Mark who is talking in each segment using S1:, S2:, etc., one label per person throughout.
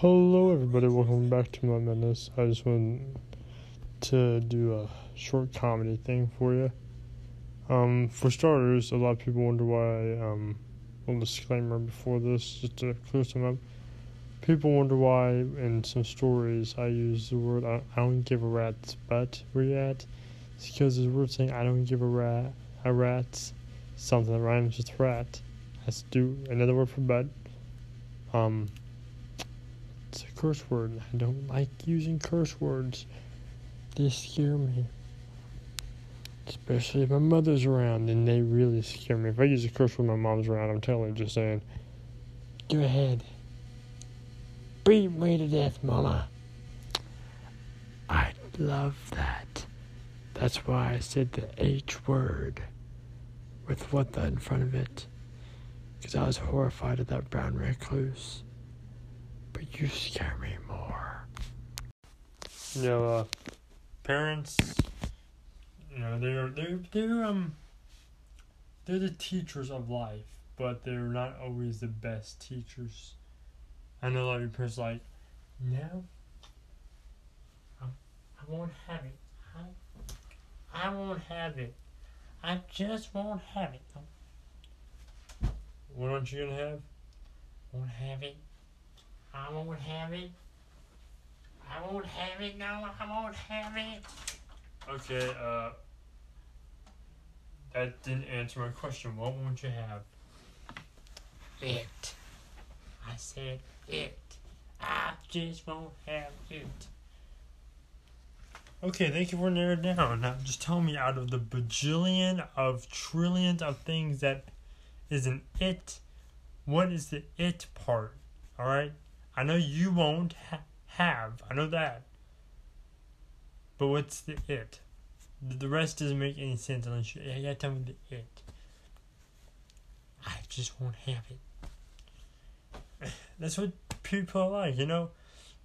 S1: Hello, everybody. Welcome back to my madness. I just want to do a short comedy thing for you. Um, for starters, a lot of people wonder why. Um, a disclaimer before this, just to clear some up. People wonder why in some stories I use the word I, I don't give a rat's butt at. It's because the word saying I don't give a rat a rat's something that rhymes with rat. Has to do another word for butt. Um, it's a curse word. I don't like using curse words. They scare me. Especially if my mother's around, and they really scare me. If I use a curse word, my mom's around, I'm telling her, just saying, Go ahead. Beat me to death, mama. I love that. That's why I said the H word with what the in front of it. Because I was horrified of that brown recluse but you scare me more. You know, uh, parents, you know, they're they're they're um they're the teachers of life, but they're not always the best teachers. I know a lot of your parents like, no, I, I won't have it. I, I won't have it. I just won't have it. What aren't you gonna have? Won't have it. I won't have it. I won't have it. No, I won't have it. Okay, uh, that didn't answer my question. What won't you have? It. I said it. I just won't have it. Okay, thank you for narrowing down. Now, just tell me out of the bajillion of trillions of things that is an it, what is the it part? Alright? I know you won't ha- have. I know that. But what's the it? The rest doesn't make any sense unless you, you gotta tell me the it. I just won't have it. That's what people are like, you know.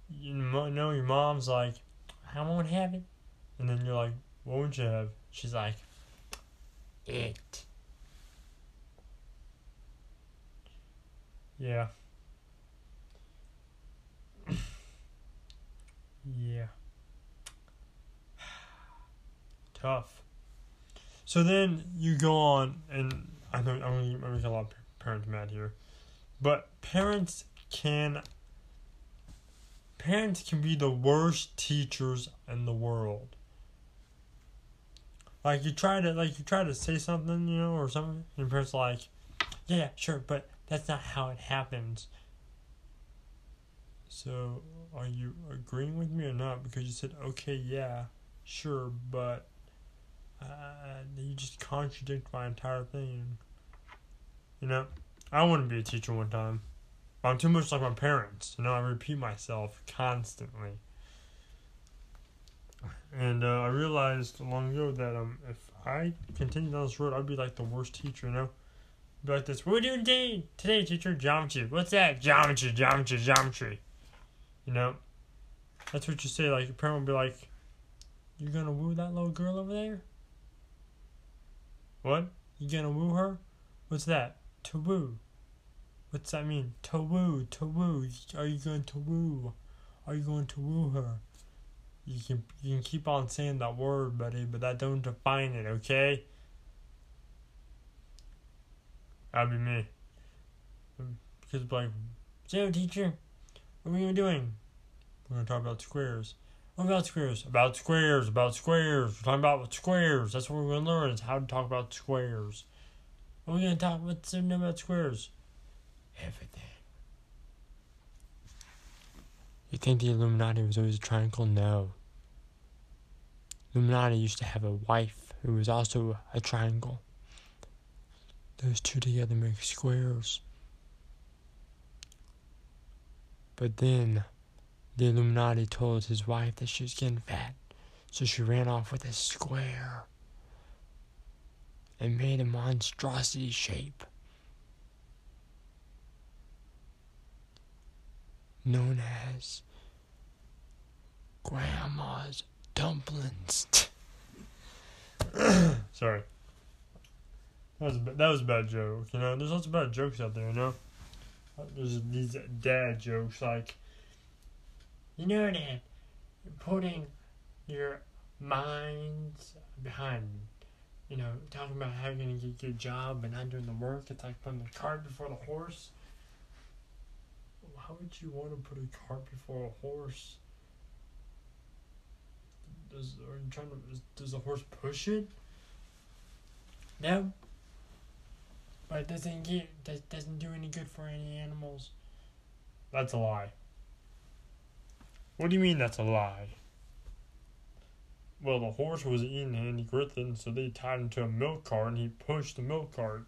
S1: You know your mom's like, I won't have it, and then you're like, what won't you have? She's like, it. Yeah. Yeah. Tough. So then you go on, and I know I'm going to make a lot of parents mad here, but parents can parents can be the worst teachers in the world. Like you try to like you try to say something, you know, or something, and your parents like, yeah, sure, but that's not how it happens. So, are you agreeing with me or not? Because you said, okay, yeah, sure, but uh, you just contradict my entire thing. You know, I want to be a teacher one time. I'm too much like my parents. You know, I repeat myself constantly. And uh, I realized long ago that um, if I continued down this road, I'd be like the worst teacher, you know? Be like this, what are you doing? Today, teacher, geometry. What's that? Geometry, geometry, geometry. You know, that's what you say. Like your parent would be like, "You gonna woo that little girl over there?" What? You gonna woo her? What's that? To woo. What's that mean? To woo, to woo. Are you going to woo? Are you going to woo her? You can you can keep on saying that word, buddy, but that don't define it, okay? That'd be me. Because like, so teacher, what are we doing? We're to talk about squares. What about squares? About squares, about squares. We're talking about squares. That's what we're to learn is how to talk about squares. What are we to talk what's there about squares? Everything. You think the Illuminati was always a triangle? No. Illuminati used to have a wife who was also a triangle. Those two together make squares. But then the Illuminati told his wife that she was getting fat, so she ran off with a square and made a monstrosity shape. Known as Grandma's Dumplings. Sorry. That was, a, that was a bad joke, you know. There's lots of bad jokes out there, you know. There's these dad jokes like, You know that putting your minds behind, you know, talking about how you're to get your job but not doing the work, it's like putting the cart before the horse. Why would you want to put a cart before a horse? Does are you trying to? Does the horse push it? No. But it doesn't get that doesn't do any good for any animals. That's a lie. What do you mean that's a lie? Well, the horse was eating Andy Griffin, so they tied him to a milk cart and he pushed the milk cart.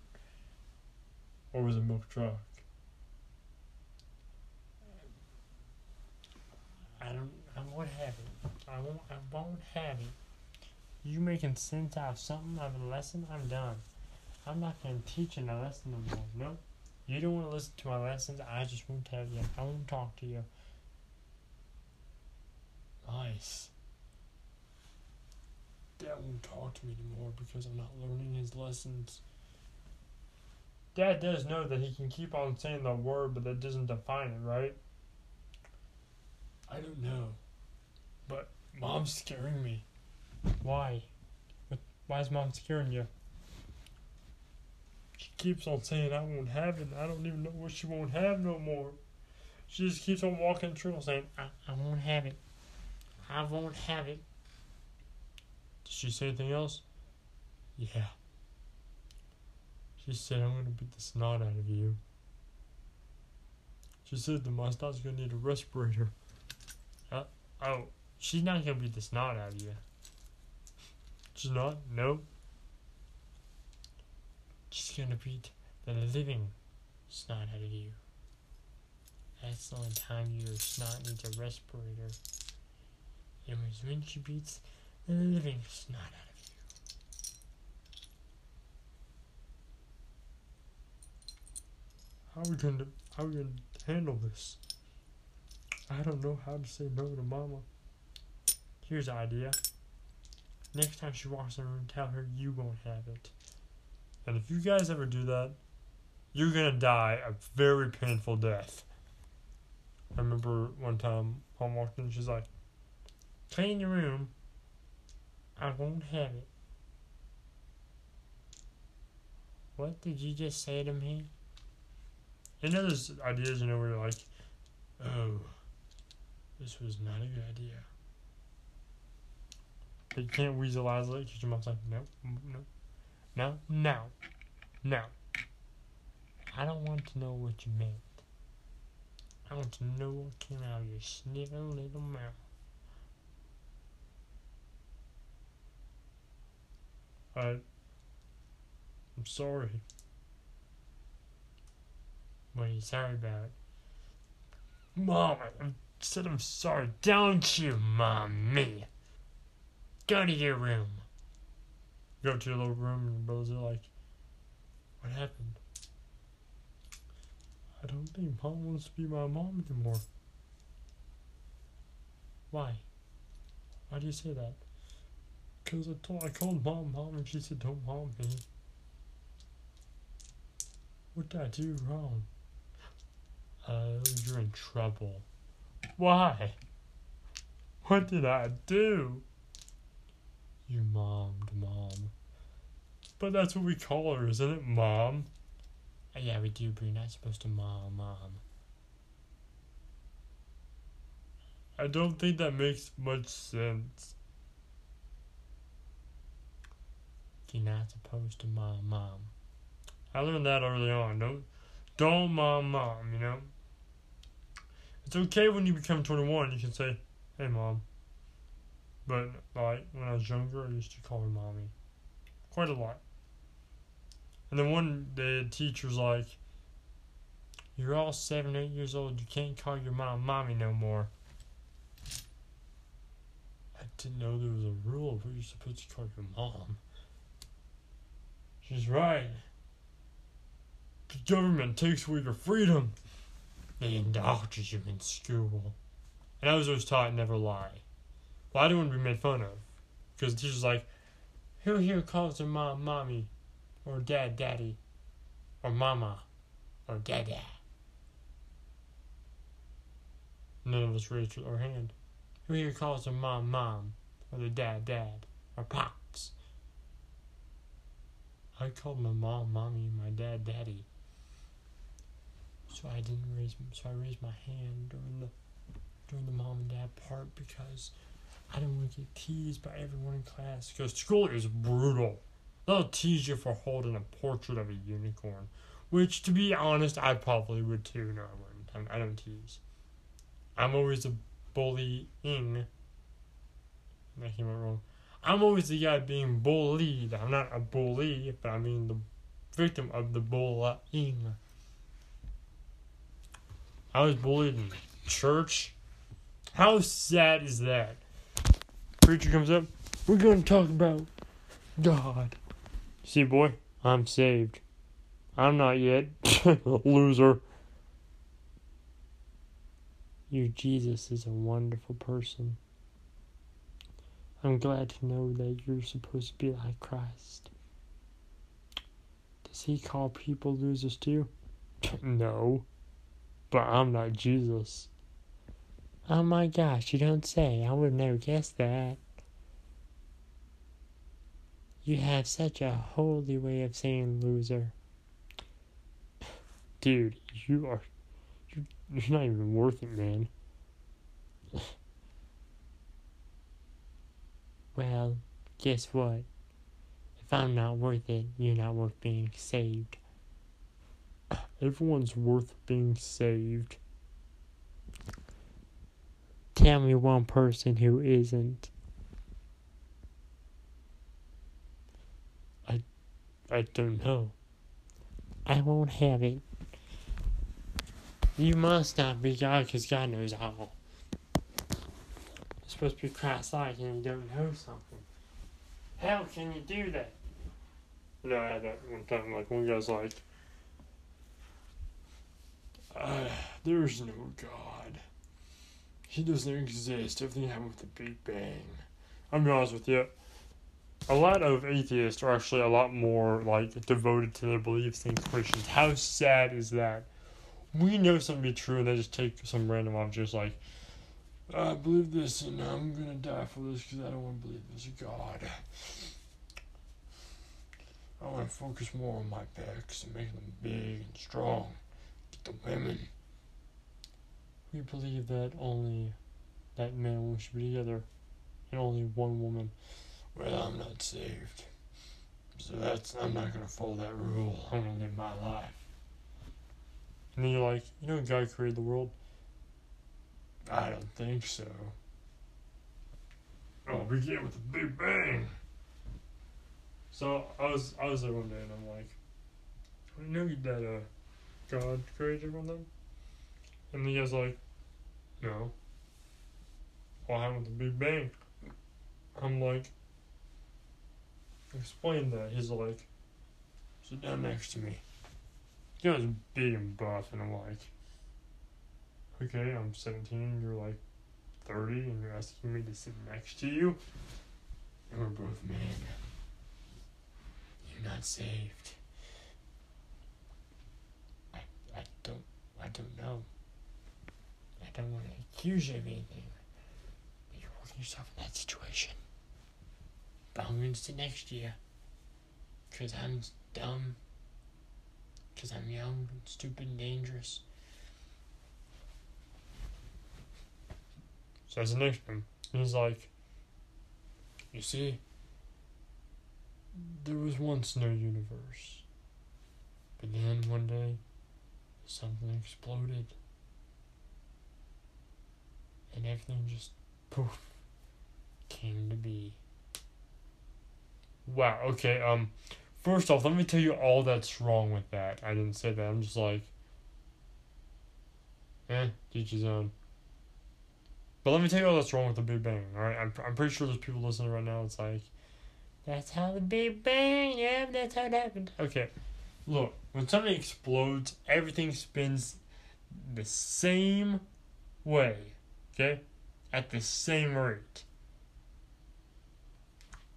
S1: Or was it a milk truck? I don't. I won't have it. I won't. I won't have it. You making sense out of something of a lesson? I'm done. I'm not gonna teach in a lesson no more. Nope. You don't want to listen to my lessons. I just won't tell you. I won't talk to you. Nice. Dad won't talk to me anymore because I'm not learning his lessons. Dad does know that he can keep on saying the word, but that doesn't define it, right? I don't know. But mom's scaring me. Why? Why is mom scaring you? Keeps on saying I won't have it. I don't even know what she won't have no more. She just keeps on walking through saying, I, I won't have it. I won't have it. Did she say anything else? Yeah. She said, I'm going to beat the snot out of you. She said the my going to need a respirator. Uh, oh, she's not going to beat the snot out of you. She's not? Nope. She's going to beat the living snot out of you. That's the only time your snot needs a respirator. It was when she beats the living snot out of you. How are we gonna how are we gonna handle this? I don't know how to say no to mama. Here's an idea. Next time she walks in the room, tell her you won't have it. And if you guys ever do that, you're gonna die a very painful death. I remember one time mom walked in, she's like, Clean your room. I won't have it. What did you just say to me? You know, there's ideas, you know, where you're like, oh, this was not a good idea. But you can't weaselize it because your mom's like, no, no, no, no, no. I don't want to know what you meant. I want to know what came out of your snivel little mouth. I, I'm sorry. What are you sorry about? Mom, I said I'm sorry. Don't you, mommy? Go to your room. Go to your little room, and brothers are like, What happened? I don't think mom wants to be my mom anymore. Why? Why do you say that? Because I, told, I called mom, mom, and she said, don't mom me. What did I do wrong? Oh, you're in trouble. Why? What did I do? You mommed mom. But that's what we call her, isn't it, mom? Uh, yeah, we do, but you're not supposed to mom mom. I don't think that makes much sense. You're not supposed to mom mom. I learned that early on. Don't don't mom mom, you know? It's okay when you become 21, you can say, hey mom. But like when I was younger, I used to call her mommy. Quite a lot. And then one day, the teacher's like, You're all seven, eight years old. You can't call your mom mommy no more. I didn't know there was a rule what you're supposed to call your mom. She's right. The government takes away your freedom. They indulges you in school. And I was always taught never lie. Well, I didn't want to be made fun of. Because the teacher's like, who here calls their mom mommy? Or dad daddy? Or mama? Or dada? none of us raised our hand. Who here calls their mom mom, or their dad dad, or pops? I called my mom mommy and my dad daddy. So I didn't raise, so I raised my hand during the during the mom and dad part because I didn't want to get teased by everyone in class because school is brutal. They'll tease you for holding a portrait of a unicorn, which, to be honest, I probably would too. No, I wouldn't. I don't tease. I'm always a bullying. That came wrong. I'm always the guy being bullied. I'm not a bully, but I mean the victim of the bullying. I was bullied in church. How sad is that? Preacher comes up. We're going to talk about God. See, boy, I'm saved. I'm not yet. Loser. Your Jesus is a wonderful person. I'm glad to know that you're supposed to be like Christ. Does he call people losers too? no. But I'm not Jesus. Oh my gosh, you don't say. I would have never guessed that. You have such a holy way of saying loser. Dude, you are. You're, you're not even worth it, man. well, guess what? If I'm not worth it, you're not worth being saved. Everyone's worth being saved. Tell me one person who isn't. I I don't know. I won't have it. You must not be God because God knows all. You're supposed to be Christ like and you don't know something. How can you do that? Know, I had that one time, like, one guy's like, uh, there's no God. He doesn't exist. Everything happened with the Big Bang. I'm be honest with you. A lot of atheists are actually a lot more like devoted to their beliefs than Christians. How sad is that? We know something to be true, and they just take some random objects like, I believe this, and I'm gonna die for this because I don't want to believe there's a God. I want to focus more on my pecs and make them big and strong. Get the women. We believe that only that man and woman should be together, and only one woman. Well, I'm not saved, so that's I'm not gonna follow that rule. I'm gonna live my life. And then you're like, you know, God created the world. I don't think so. Oh, we get with the Big Bang. So I was I was there one day and I'm like, I know that uh, God created everyone. And the guy's like, no. What happened with the Big Bang? I'm like, explain that. He's like, sit down next to me. He was big and buff, and I'm like, okay, I'm 17, you're like 30, and you're asking me to sit next to you? And we're both men. You're not saved. I, I don't, I don't know. Don't want to accuse you of anything. But you're working yourself in that situation. But I'm going to sit next to you. Because I'm dumb. Because I'm young, and stupid, and dangerous. So I sit next. And he's like, You see, there was once no universe. But then one day, something exploded and everything just poof came to be. Wow, okay, um first off, let me tell you all that's wrong with that. I didn't say that. I'm just like eh, teach his own. But let me tell you all that's wrong with the Big Bang, alright? I'm, I'm pretty sure there's people listening right now, it's like, that's how the Big Bang, yeah, that's how it happened. Okay, look, when something explodes, everything spins the same way okay, at the same rate.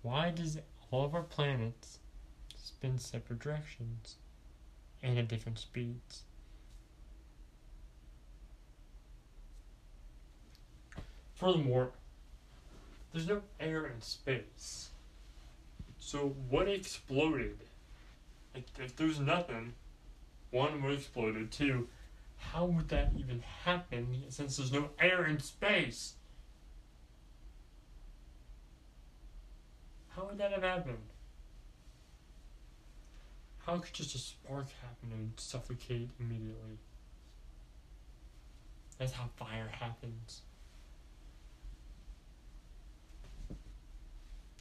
S1: Why does all of our planets spin separate directions and at different speeds? Furthermore, there's no air in space. So what exploded? If, if there's nothing, one, what exploded? Two, how would that even happen since there's no air in space? How would that have happened? How could just a spark happen and suffocate immediately? That's how fire happens.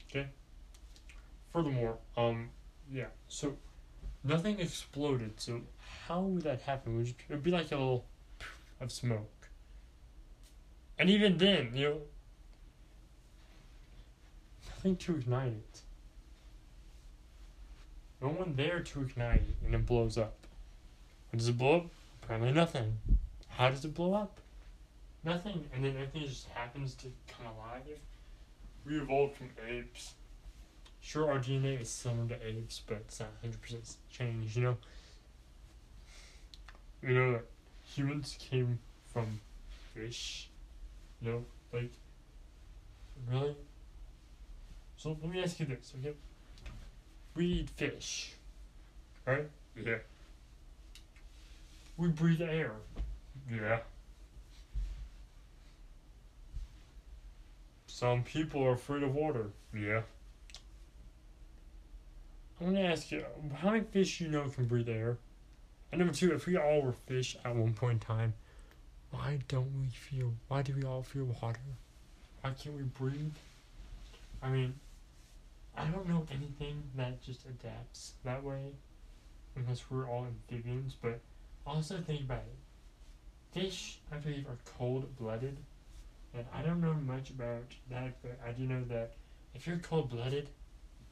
S1: Okay. Furthermore, um, yeah. So nothing exploded. So how would that happen? Would you, it would be like a little of smoke. And even then, you know, nothing to ignite it. No one there to ignite it, and it blows up. What does it blow up? Apparently nothing. How does it blow up? Nothing, and then everything just happens to come alive. We evolved from apes. Sure, our DNA is similar to apes, but it's not 100% changed, you know? You know that humans came from fish? You know, like, really? So let me ask you this, okay? We eat fish, right? Yeah. We breathe air. Yeah. Some people are afraid of water. Yeah. I'm gonna ask you, how many fish you know can breathe air? And number two, if we all were fish at one point in time, why don't we feel? Why do we all feel water? Why can't we breathe? I mean, I don't know anything that just adapts that way, unless we're all amphibians. But also think about it. Fish, I believe, are cold-blooded, and I don't know much about that, but I do know that if you're cold-blooded,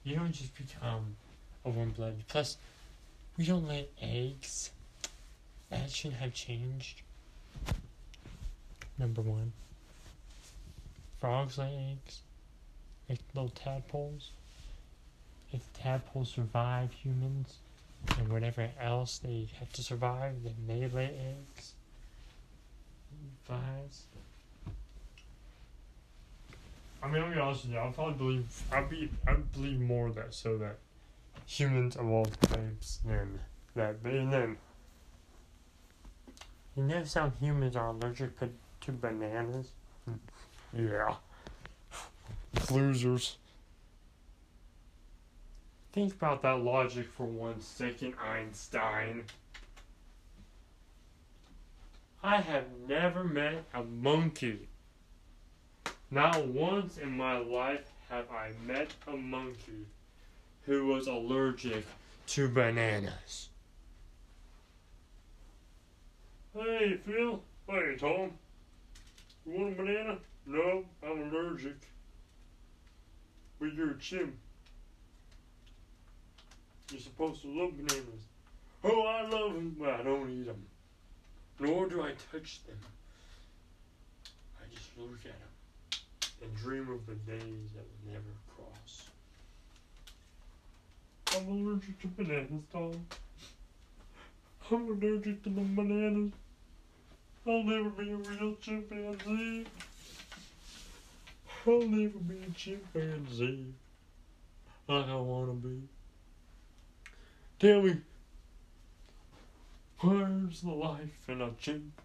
S1: you don't just become a warm-blooded. Plus, we don't lay eggs. That should have changed. Number one. Frogs lay eggs. Like little tadpoles. If tadpoles survive humans and whatever else they have to survive, then they lay eggs. Flies. I mean, I'll be honest with you. I'll probably believe. I'll be. I believe more that so that humans evolved apes than that. But and then you know, some humans are allergic to bananas. yeah, losers. Think about that logic for one second, Einstein. I have never met a monkey. Not once in my life have I met a monkey who was allergic to bananas. Hey, Phil. Hey, Tom. You want a banana? No, I'm allergic. But you're a chimp. You're supposed to love bananas. Oh, I love them, but I don't eat them. Nor do I touch them. I just look at them and dream of the days that will never cross. I'm allergic to bananas, Tom. I'm allergic to the bananas. I'll never be a real chimpanzee. I'll never be a chimpanzee like I want to be. Tell me, where's the life in a chimp?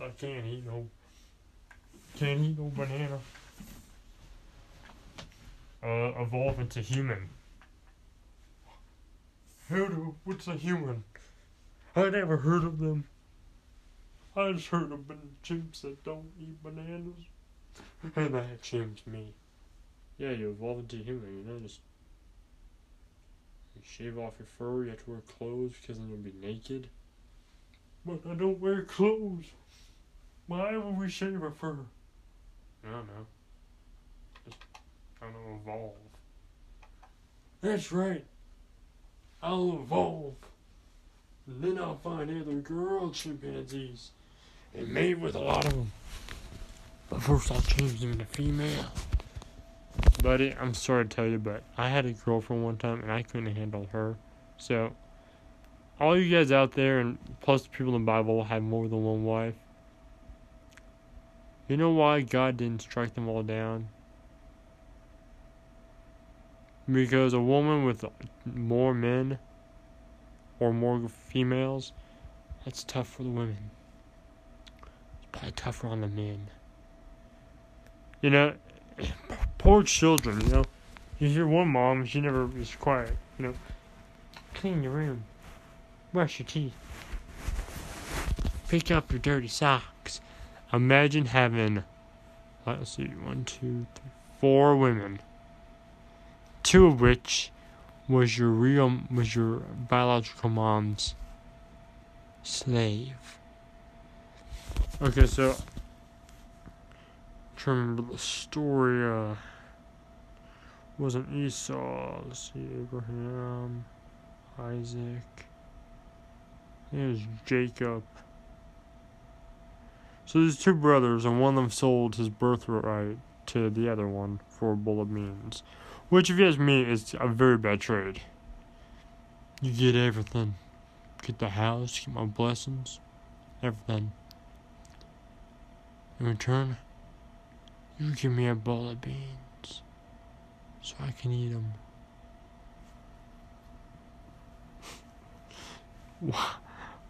S1: I can't eat no, can't eat no banana. Uh, evolve into human. Who do, what's a human? I never heard of them. I just heard of chimps that don't eat bananas. and that changed me. Yeah, you evolve into human, you know, just you shave off your fur, you have to wear clothes because then you'll be naked. But I don't wear clothes. Why would we shave our fur? I don't know. Just, I don't know, evolve. That's right. I'll evolve. And then I'll find other girl chimpanzees and mate with a lot of them. But first I'll change them to female. Buddy, I'm sorry to tell you, but I had a girlfriend one time and I couldn't handle her. So, all you guys out there, and plus the people in the Bible have more than one wife. You know why God didn't strike them all down? Because a woman with more men or more females, that's tough for the women. It's probably tougher on the men. You know, poor children, you know. You hear one mom, she never is quiet, you know. Clean your room. Brush your teeth. Pick up your dirty socks. Imagine having, let's see, one, two, three, four women. Two of which was your real, was your biological mom's slave. Okay, so, to remember the story, uh, wasn't Esau, let's see, Abraham, Isaac, Here's Jacob. So there's two brothers, and one of them sold his birthright to the other one for a bowl of beans. Which, if you ask me, is a very bad trade. You get everything. Get the house, get my blessings, everything. In return, you give me a bowl of beans so I can eat them.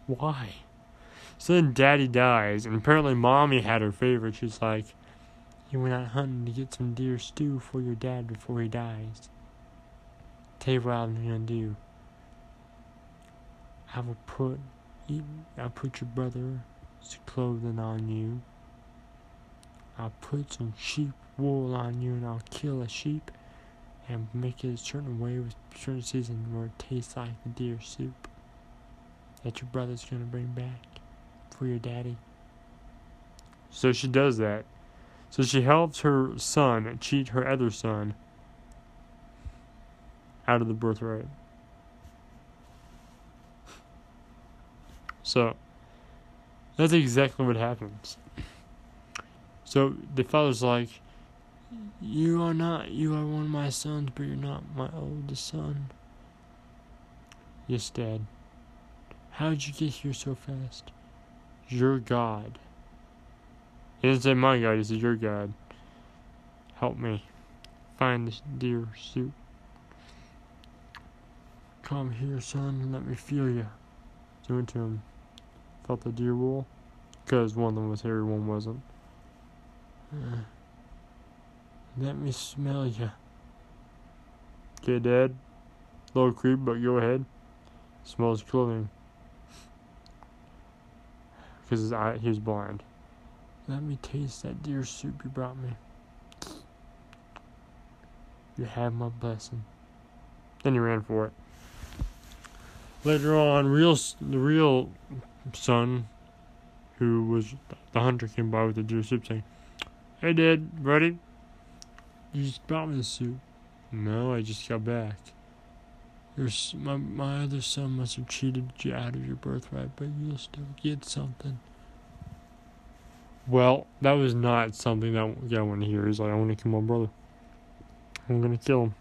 S1: Why? So then daddy dies, and apparently mommy had her favorite. She's like, You went out hunting to get some deer stew for your dad before he dies. Tell what I'm gonna do. I will put I'll put your brother's clothing on you. I'll put some sheep wool on you and I'll kill a sheep and make it a certain way with certain season where it tastes like the deer soup that your brother's gonna bring back for your daddy. So she does that. So she helps her son cheat her other son out of the birthright. So that's exactly what happens. So the father's like, You are not, you are one of my sons, but you're not my oldest son. Yes, Dad. How'd you get here so fast? Your God. He didn't say my God, he said your God. Help me find this deer suit. Come here, son, and let me feel you. So went to him. Felt the deer wool. Because one of them was hairy, one wasn't. Uh, let me smell you. Okay, Dad. Little creep, but go ahead. Smells clothing because his eye, he was blind. Let me taste that deer soup you brought me. You have my blessing. Then he ran for it. Later on, real the real son, who was the hunter, came by with the deer soup, saying, "Hey, Dad, ready? You just brought me the soup." No, I just got back. Your, my, my other son must have cheated you out of your birthright, but you'll still get something. Well, that was not something that yeah, I want to hear. Like, I want to kill my brother. I'm gonna kill him.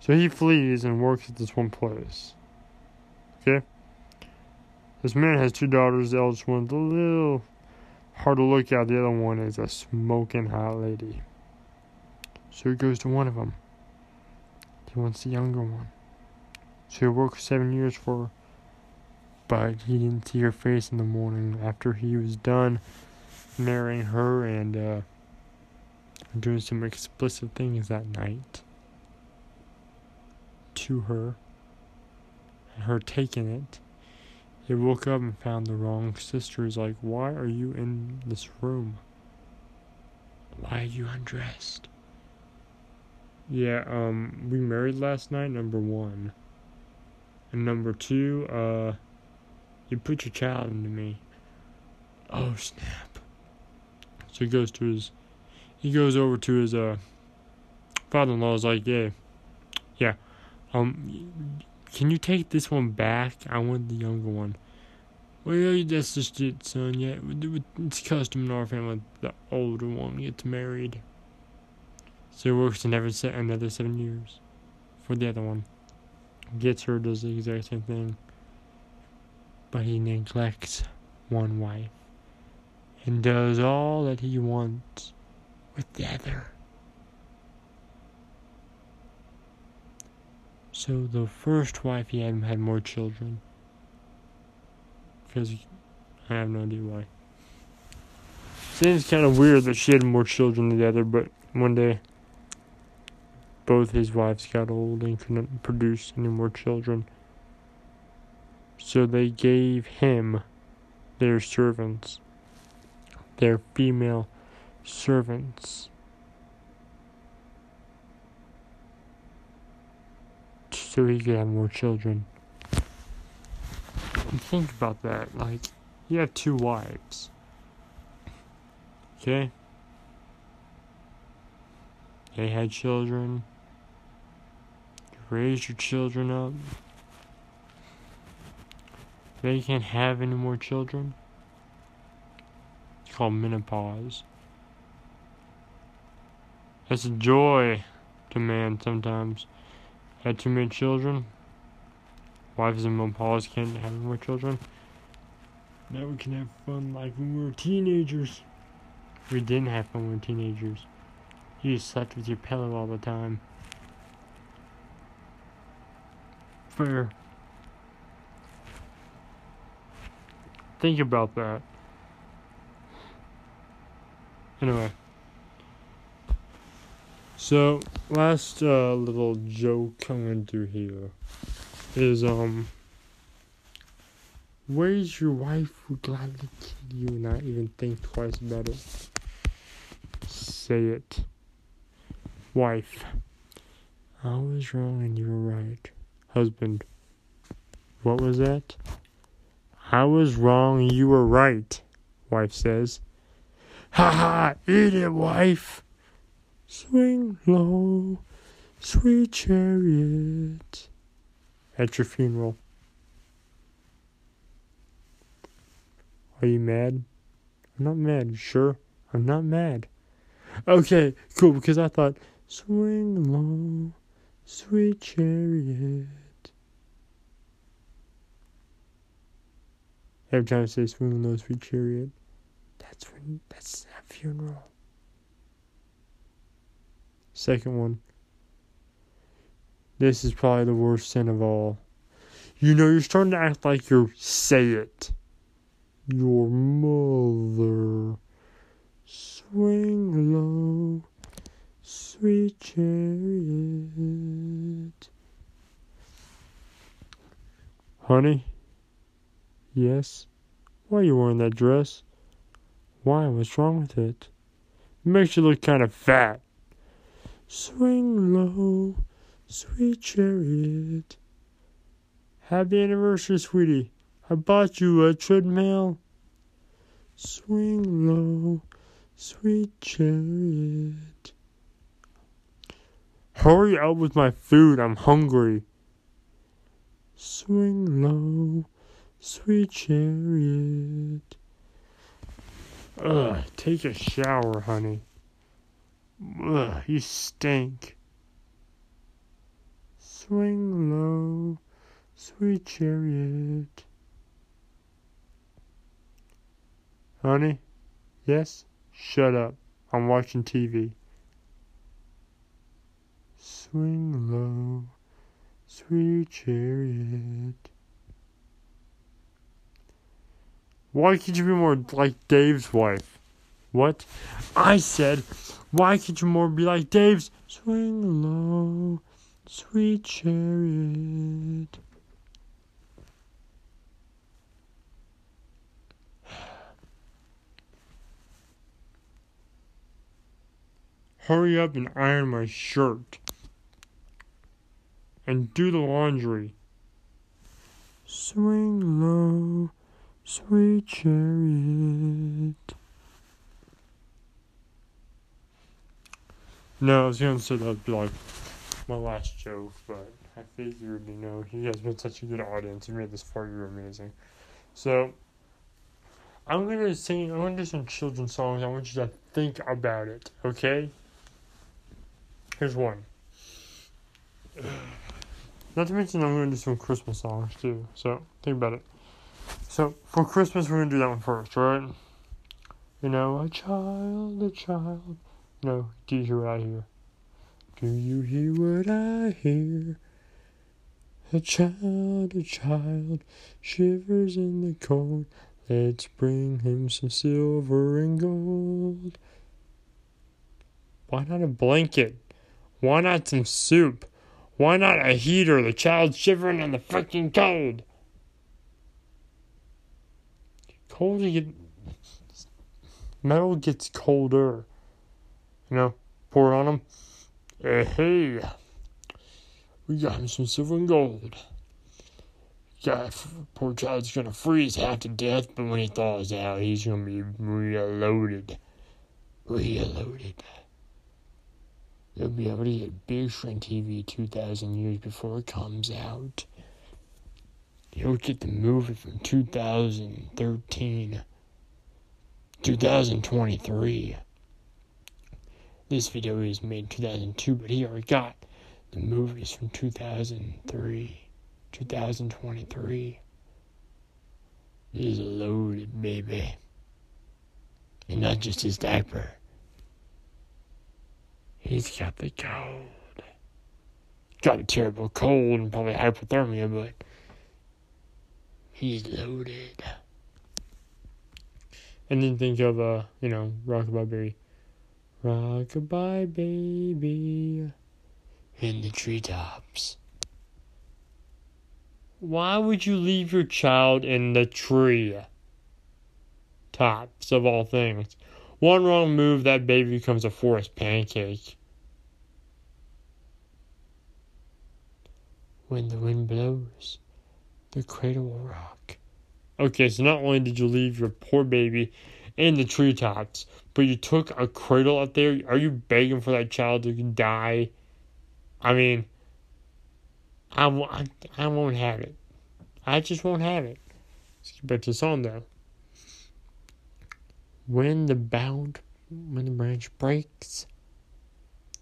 S1: So he flees and works at this one place. Okay? This man has two daughters. The eldest one's a little hard to look at. The other one is a smoking hot lady. So he goes to one of them. He wants the younger one. So he works seven years for. But he didn't see her face in the morning after he was done marrying her and uh, doing some explicit things that night to her and her taking it. He woke up and found the wrong sister. He's like, Why are you in this room? Why are you undressed? Yeah, um, we married last night, number one. And number two, uh, you put your child into me. Oh, snap. So he goes to his, he goes over to his, uh, father-in-law is like, yeah, yeah, um, can you take this one back? I want the younger one. Well, that's just it, son. Yeah, it's custom in our family. The older one gets married. So he works another another seven years for the other one. Gets her, does the exact same thing. But he neglects one wife. and does all that he wants with the other. So the first wife he had had more children. Because I have no idea why. Seems kind of weird that she had more children than the other, but one day both his wives got old and couldn't produce any more children. So they gave him their servants, their female servants. So he could have more children. And think about that. Like, you have two wives. Okay? They had children. You raised your children up. They can't have any more children. It's called menopause. It's a joy to man sometimes. Had too many children. Wives in menopause can't have more children. Now we can have fun like when we were teenagers. We didn't have fun when we were teenagers. You just slept with your pillow all the time. Fair. Think about that. Anyway. So, last uh, little joke I'm gonna do here is, um, where's your wife would gladly kill you and not even think twice about it. Say it. Wife. I was wrong and you were right. Husband. What was that? I was wrong, you were right, wife says. Ha ha, eat it, wife. Swing low, sweet chariot. At your funeral. Are you mad? I'm not mad, sure? I'm not mad. Okay, cool, because I thought, swing low, sweet chariot. Every time I say swing low, sweet chariot, that's when, that's a funeral. Second one. This is probably the worst sin of all. You know, you're starting to act like you're say it. Your mother. Swing low, sweet chariot. Honey? Yes? Why are you wearing that dress? Why? What's wrong with it? It makes you look kind of fat. Swing low, sweet chariot. Happy anniversary, sweetie. I bought you a treadmill. Swing low, sweet chariot. Hurry up with my food, I'm hungry. Swing low, sweet chariot. Ugh, take a shower, honey. Ugh, you stink. Swing low, sweet chariot. Honey? Yes? Shut up. I'm watching TV. Swing low, sweet chariot. Why can't you be more like Dave's wife? What? I said, why can't you more be like Dave's? Swing low, sweet chariot. Hurry up and iron my shirt. And do the laundry. Swing low, sweet chariot. No, I was gonna say that would be like my last joke, but I figured, you know, you guys been such a good audience. You made this far, you're amazing. So, I'm gonna sing, I'm gonna do some children's songs. I want you to think about it, okay? Here's one. Not to mention, I'm gonna do some Christmas songs too, so think about it. So, for Christmas, we're gonna do that one first, right? You know, a child, a child. No, do you hear what I hear? Do you hear what I hear? A child, a child, shivers in the cold. Let's bring him some silver and gold. Why not a blanket? Why not some soup? Why not a heater? The child's shivering in the freaking cold. Cold get metal gets colder. You know, pour it on him. Uh, hey, we got him some silver and gold. Yeah, poor child's gonna freeze half to death, but when he thaws out, he's gonna be reloaded. Reloaded. They'll be able to get big screen TV 2,000 years before it comes out. You'll get the movie from 2013. 2023. This video is made in 2002, but he already got the movies from 2003, 2023. He's loaded, baby. And not just his diaper. He's got the cold. Got a terrible cold and probably hypothermia, but he's loaded. And then think of, uh, you know, Rockabye Baby. Rockabye Baby in the treetops. Why would you leave your child in the tree? Tops of all things. One wrong move, that baby becomes a forest pancake. When the wind blows, the cradle will rock. Okay, so not only did you leave your poor baby in the treetops, but you took a cradle up there. Are you begging for that child to die? I mean, I, I, I won't have it. I just won't have it. Let's get back to the song though. When the bound, when the branch breaks,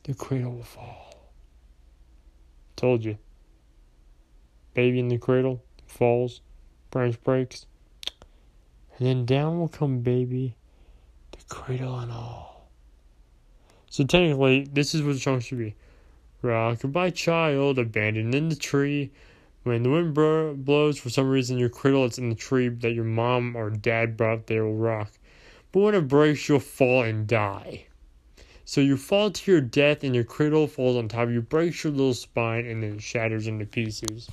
S1: the cradle will fall. Told you. Baby in the cradle falls, branch breaks, and then down will come baby, the cradle and all. So technically, this is what the song should be. Rockabye child, abandoned in the tree. When the wind bro- blows, for some reason your cradle in the tree that your mom or dad brought there will rock. But when it breaks, you'll fall and die. So you fall to your death, and your cradle falls on top of you, breaks your little spine, and then shatters into pieces.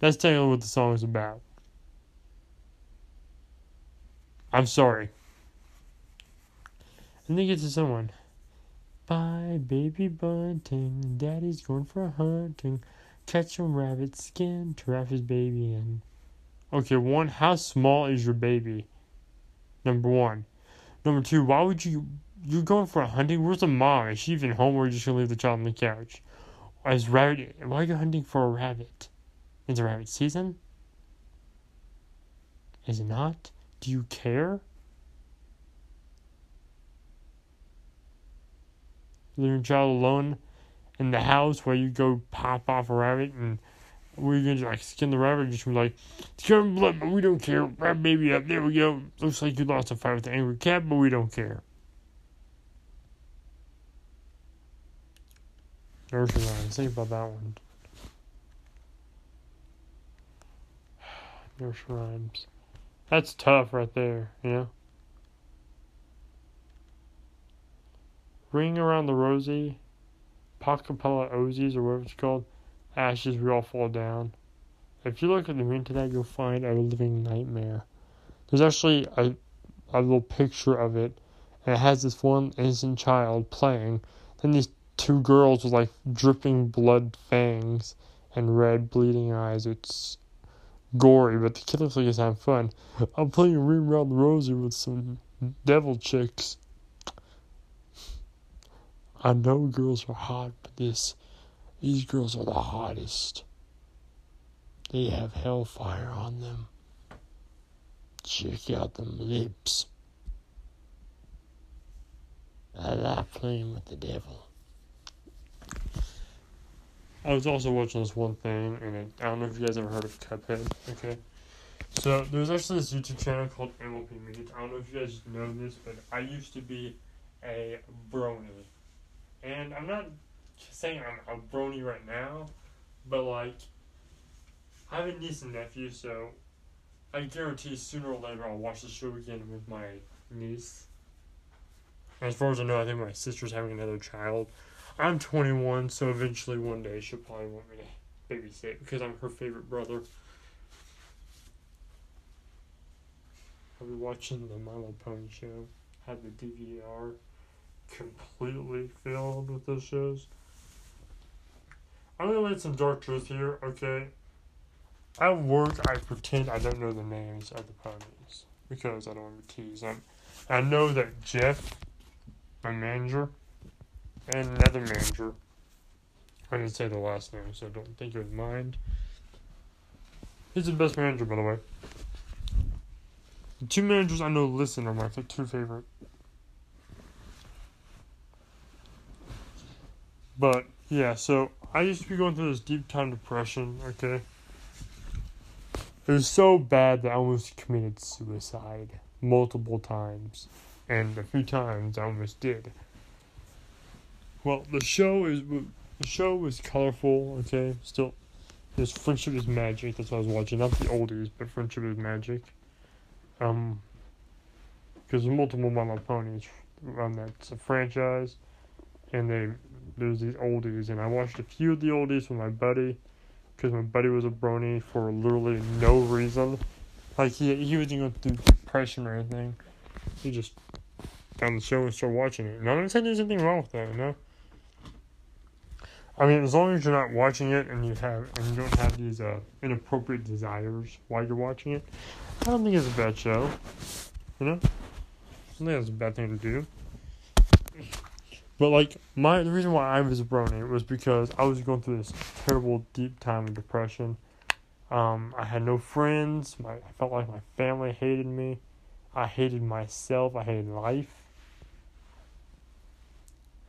S1: That's technically what the song is about. I'm sorry. And then get to someone. Bye, baby bunting. Daddy's going for a hunting. Catch some rabbit skin to wrap his baby in. Okay, one, how small is your baby? Number one. Number two, why would you. You're going for a hunting? Where's the mom? Is she even home or are you just gonna leave the child on the couch? Is rabbit. Why are you hunting for a rabbit? Is it rabbit season? Is it not? Do you care? leave your child alone in the house where you go pop off a rabbit and we're gonna like skin the rabbit just be like skin blood but we don't care rabbit baby up there we go looks like you lost a fight with the angry cat but we don't care nursery rhymes think about that one nursery rhymes that's tough right there know Ring around the rosy, Pockapella Osies, or whatever it's called, ashes we all fall down. If you look at the that, you'll find a living nightmare. There's actually a, a little picture of it, and it has this one innocent child playing. Then these two girls with like dripping blood fangs and red bleeding eyes. It's gory, but the kid looks is he's having fun. I'm playing Ring Around the Rosie with some devil chicks. I know girls are hot, but this these girls are the hottest. They have hellfire on them. Check out them lips. I like playing with the devil. I was also watching this one thing, and I don't know if you guys ever heard of Cuphead. Okay, So there's actually this YouTube channel called MLP Media. I don't know if you guys know this, but I used to be a brony, and I'm not saying I'm a brony right now, but like I have a niece and nephew, so I guarantee sooner or later I'll watch the show again with my niece. As far as I know, I think my sister's having another child. I'm 21, so eventually one day she'll probably want me to babysit because I'm her favorite brother. I'll be watching the My Little Pony show. Had the DVR completely filled with those shows. I'm gonna let some dark truth here, okay? At work, I pretend I don't know the names of the ponies because I don't want to tease them. I know that Jeff, my manager, and another manager, I didn't say the last name, so don't think you would mind. He's the best manager, by the way. The two managers I know listen are my two favorite. But yeah, so I used to be going through this deep time depression, okay? It was so bad that I almost committed suicide multiple times. And a few times I almost did. Well, the show is the show was colorful, okay? Still this friendship is magic, that's what I was watching. Not the oldies, but friendship is magic. Um because there's multiple My Little Ponies on that it's a franchise and they there's these oldies, and I watched a few of the oldies with my buddy, because my buddy was a brony for literally no reason. Like he he wasn't going through depression or anything. He just found the show and started watching it. And I'm not saying there's anything wrong with that, you know. I mean, as long as you're not watching it and you have and you don't have these uh, inappropriate desires while you're watching it, I don't think it's a bad show. You know, I don't think it's a bad thing to do. But like my the reason why I was a brony was because I was going through this terrible deep time of depression. Um, I had no friends. My I felt like my family hated me. I hated myself. I hated life.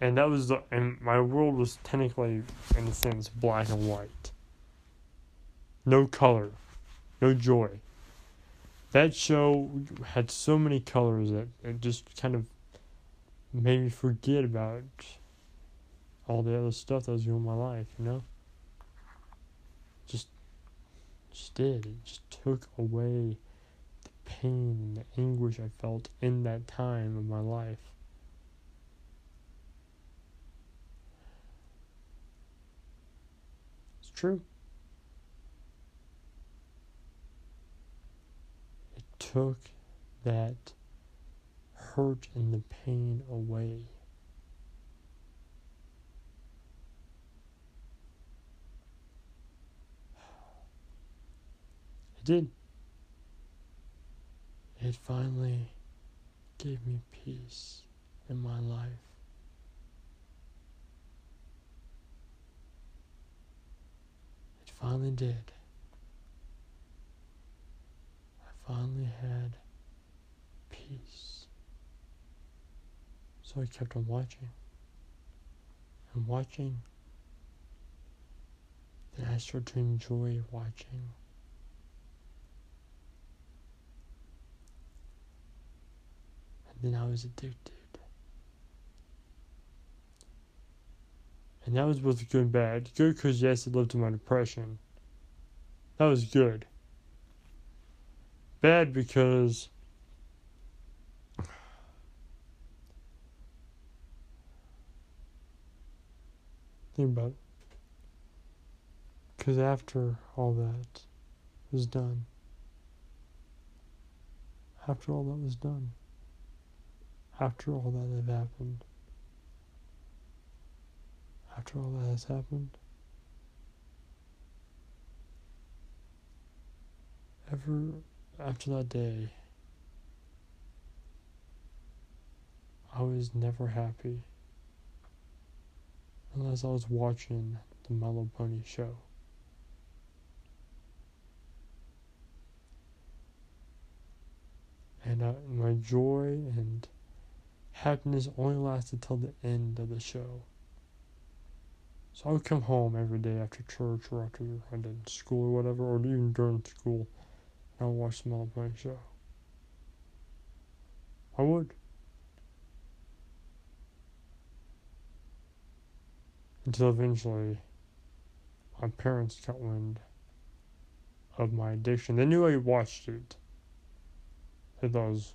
S1: And that was the and my world was technically in a sense black and white. No color, no joy. That show had so many colors that it just kind of made me forget about all the other stuff that was going in my life, you know? Just just did. It just took away the pain and the anguish I felt in that time of my life. True. It took that hurt and the pain away. It did. It finally gave me peace in my life. Finally did. I finally had peace. So I kept on watching and watching. Then I started to enjoy watching. And then I was addicted. And that was both good and bad. Good because, yes, it lifted my depression. That was good. Bad because Think about it. Because after all that was done, after all that was done, after all that had happened, after all that has happened, ever after that day, I was never happy unless I was watching the Little Pony show. And uh, my joy and happiness only lasted till the end of the show. So I would come home every day after church or after I did school or whatever, or even during school, and I would watch the My Little show. I would. Until eventually, my parents got wind of my addiction. They knew I watched it. They thought it was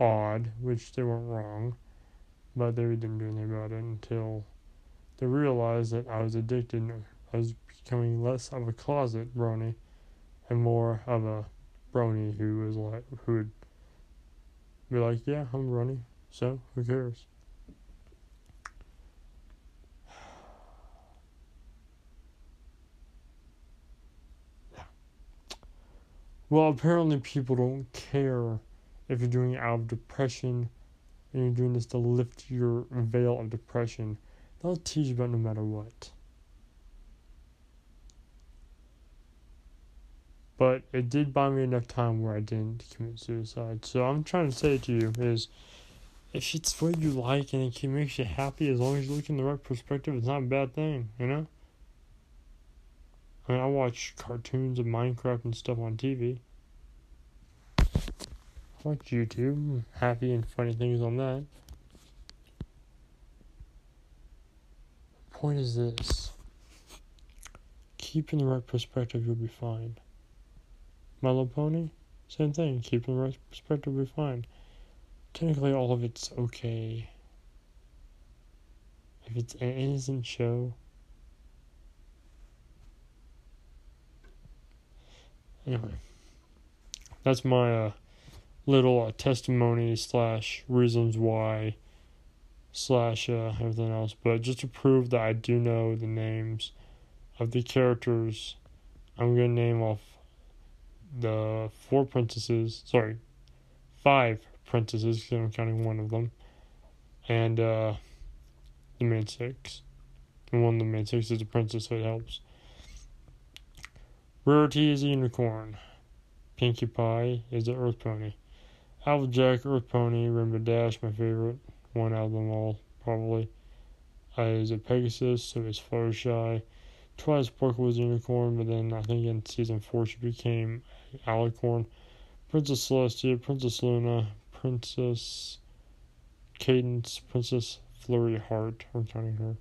S1: odd, which they weren't wrong, but they didn't do anything about it until they realized that I was addicted. I was becoming less of a closet brony and more of a brony who was like, who would be like, yeah, I'm brony, so who cares? Well, apparently people don't care if you're doing it out of depression and you're doing this to lift your veil of depression. They'll teach about no matter what. But it did buy me enough time where I didn't commit suicide. So I'm trying to say to you is if it's what you like and it makes you happy as long as you look in the right perspective, it's not a bad thing, you know? I mean, I watch cartoons of Minecraft and stuff on TV. I watch YouTube, happy and funny things on that. Point is this keep in the right perspective, you'll be fine. My Little Pony, same thing, keep in the right perspective, you'll be fine. Technically, all of it's okay. If it's an innocent show, Anyway, that's my uh, little uh, testimony slash reasons why slash uh, everything else. But just to prove that I do know the names of the characters, I'm gonna name off the four princesses. Sorry, five princesses because I'm counting one of them, and uh, the main six. And one of the main six is a princess, so it helps. Rarity is a unicorn. Pinkie Pie is the Earth Pony. Applejack, Earth Pony, Rainbow Dash, my favorite one them all, probably. Uh, is a Pegasus, so it's Fluttershy. Twilight Sparkle was unicorn, but then I think in season 4 she became Alicorn. Princess Celestia, Princess Luna, Princess Cadance, Princess Flurry Heart, I'm counting her,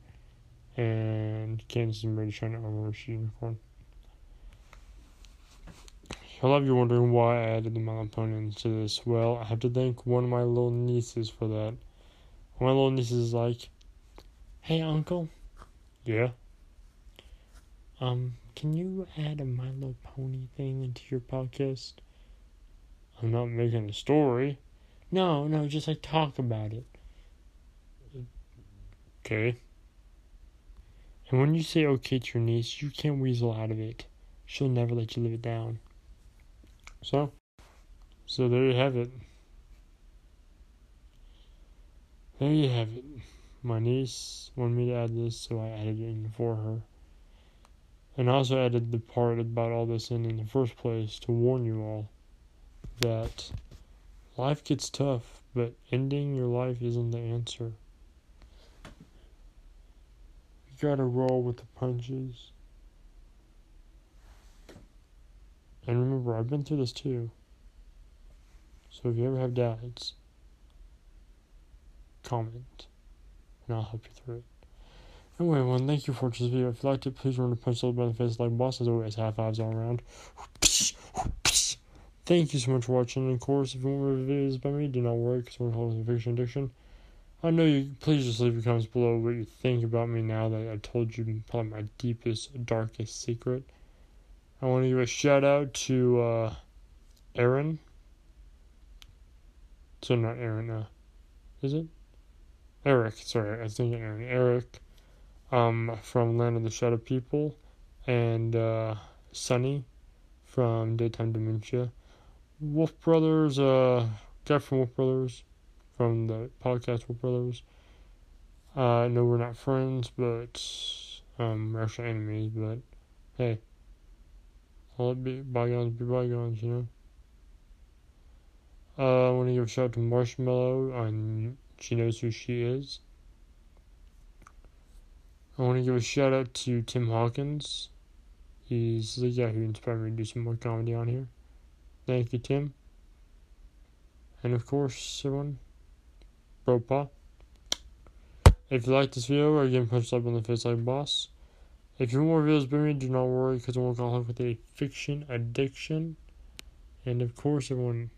S1: and Candace and Brady Shine Armor, she's unicorn. A lot of you wondering why I added the melatonin to this. Well, I have to thank one of my little nieces for that. My little niece is like, "Hey, uncle." Yeah. Um, can you add a My Little Pony thing into your podcast? I'm not making a story. No, no, just like talk about it. Okay. And when you say okay to your niece, you can't weasel out of it. She'll never let you live it down. So, so there you have it. There you have it. My niece wanted me to add this, so I added it in for her. And I also added the part about all this in in the first place to warn you all that life gets tough, but ending your life isn't the answer. You gotta roll with the punches. And remember, I've been through this too. So if you ever have doubts, comment, and I'll help you through it. Anyway, everyone, thank you for this video. If you liked it, please remember to punch little by the face like boss. As always, high fives all around. Thank you so much for watching. And of course, if you want more videos by me, do not worry, because we're holding fiction addiction. I know you. Please just leave your comments below what you think about me now that I told you probably my deepest, darkest secret. I want to give a shout out to uh, Aaron. So not Aaron, uh, is it? Eric, sorry, I think Aaron. Eric, um, from Land of the Shadow People, and uh, Sunny from Daytime Dementia. Wolf Brothers, uh, guy from Wolf Brothers, from the podcast Wolf Brothers. Uh, no, we're not friends, but um, we're actually enemies. But hey, it be bygones be bygones, you know. Uh, I want to give a shout out to Marshmallow on She Knows Who She Is. I want to give a shout out to Tim Hawkins. He's the guy who inspired me to do some more comedy on here. Thank you, Tim. And of course, everyone, Bropa. If you like this video, or again, punch like on the face like boss. If you want more videos by me, do not worry, because I'm working with a fiction addiction. And of course, everyone,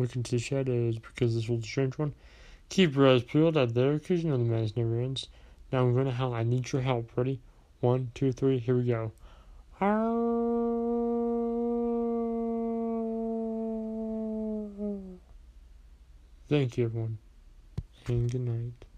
S1: look into the shadows, because this was a strange one. Keep your eyes peeled out there, because you know the madness never ends. Now I'm gonna howl. I need your help. Ready? One, two, three. Here we go. Thank you, everyone, and good night.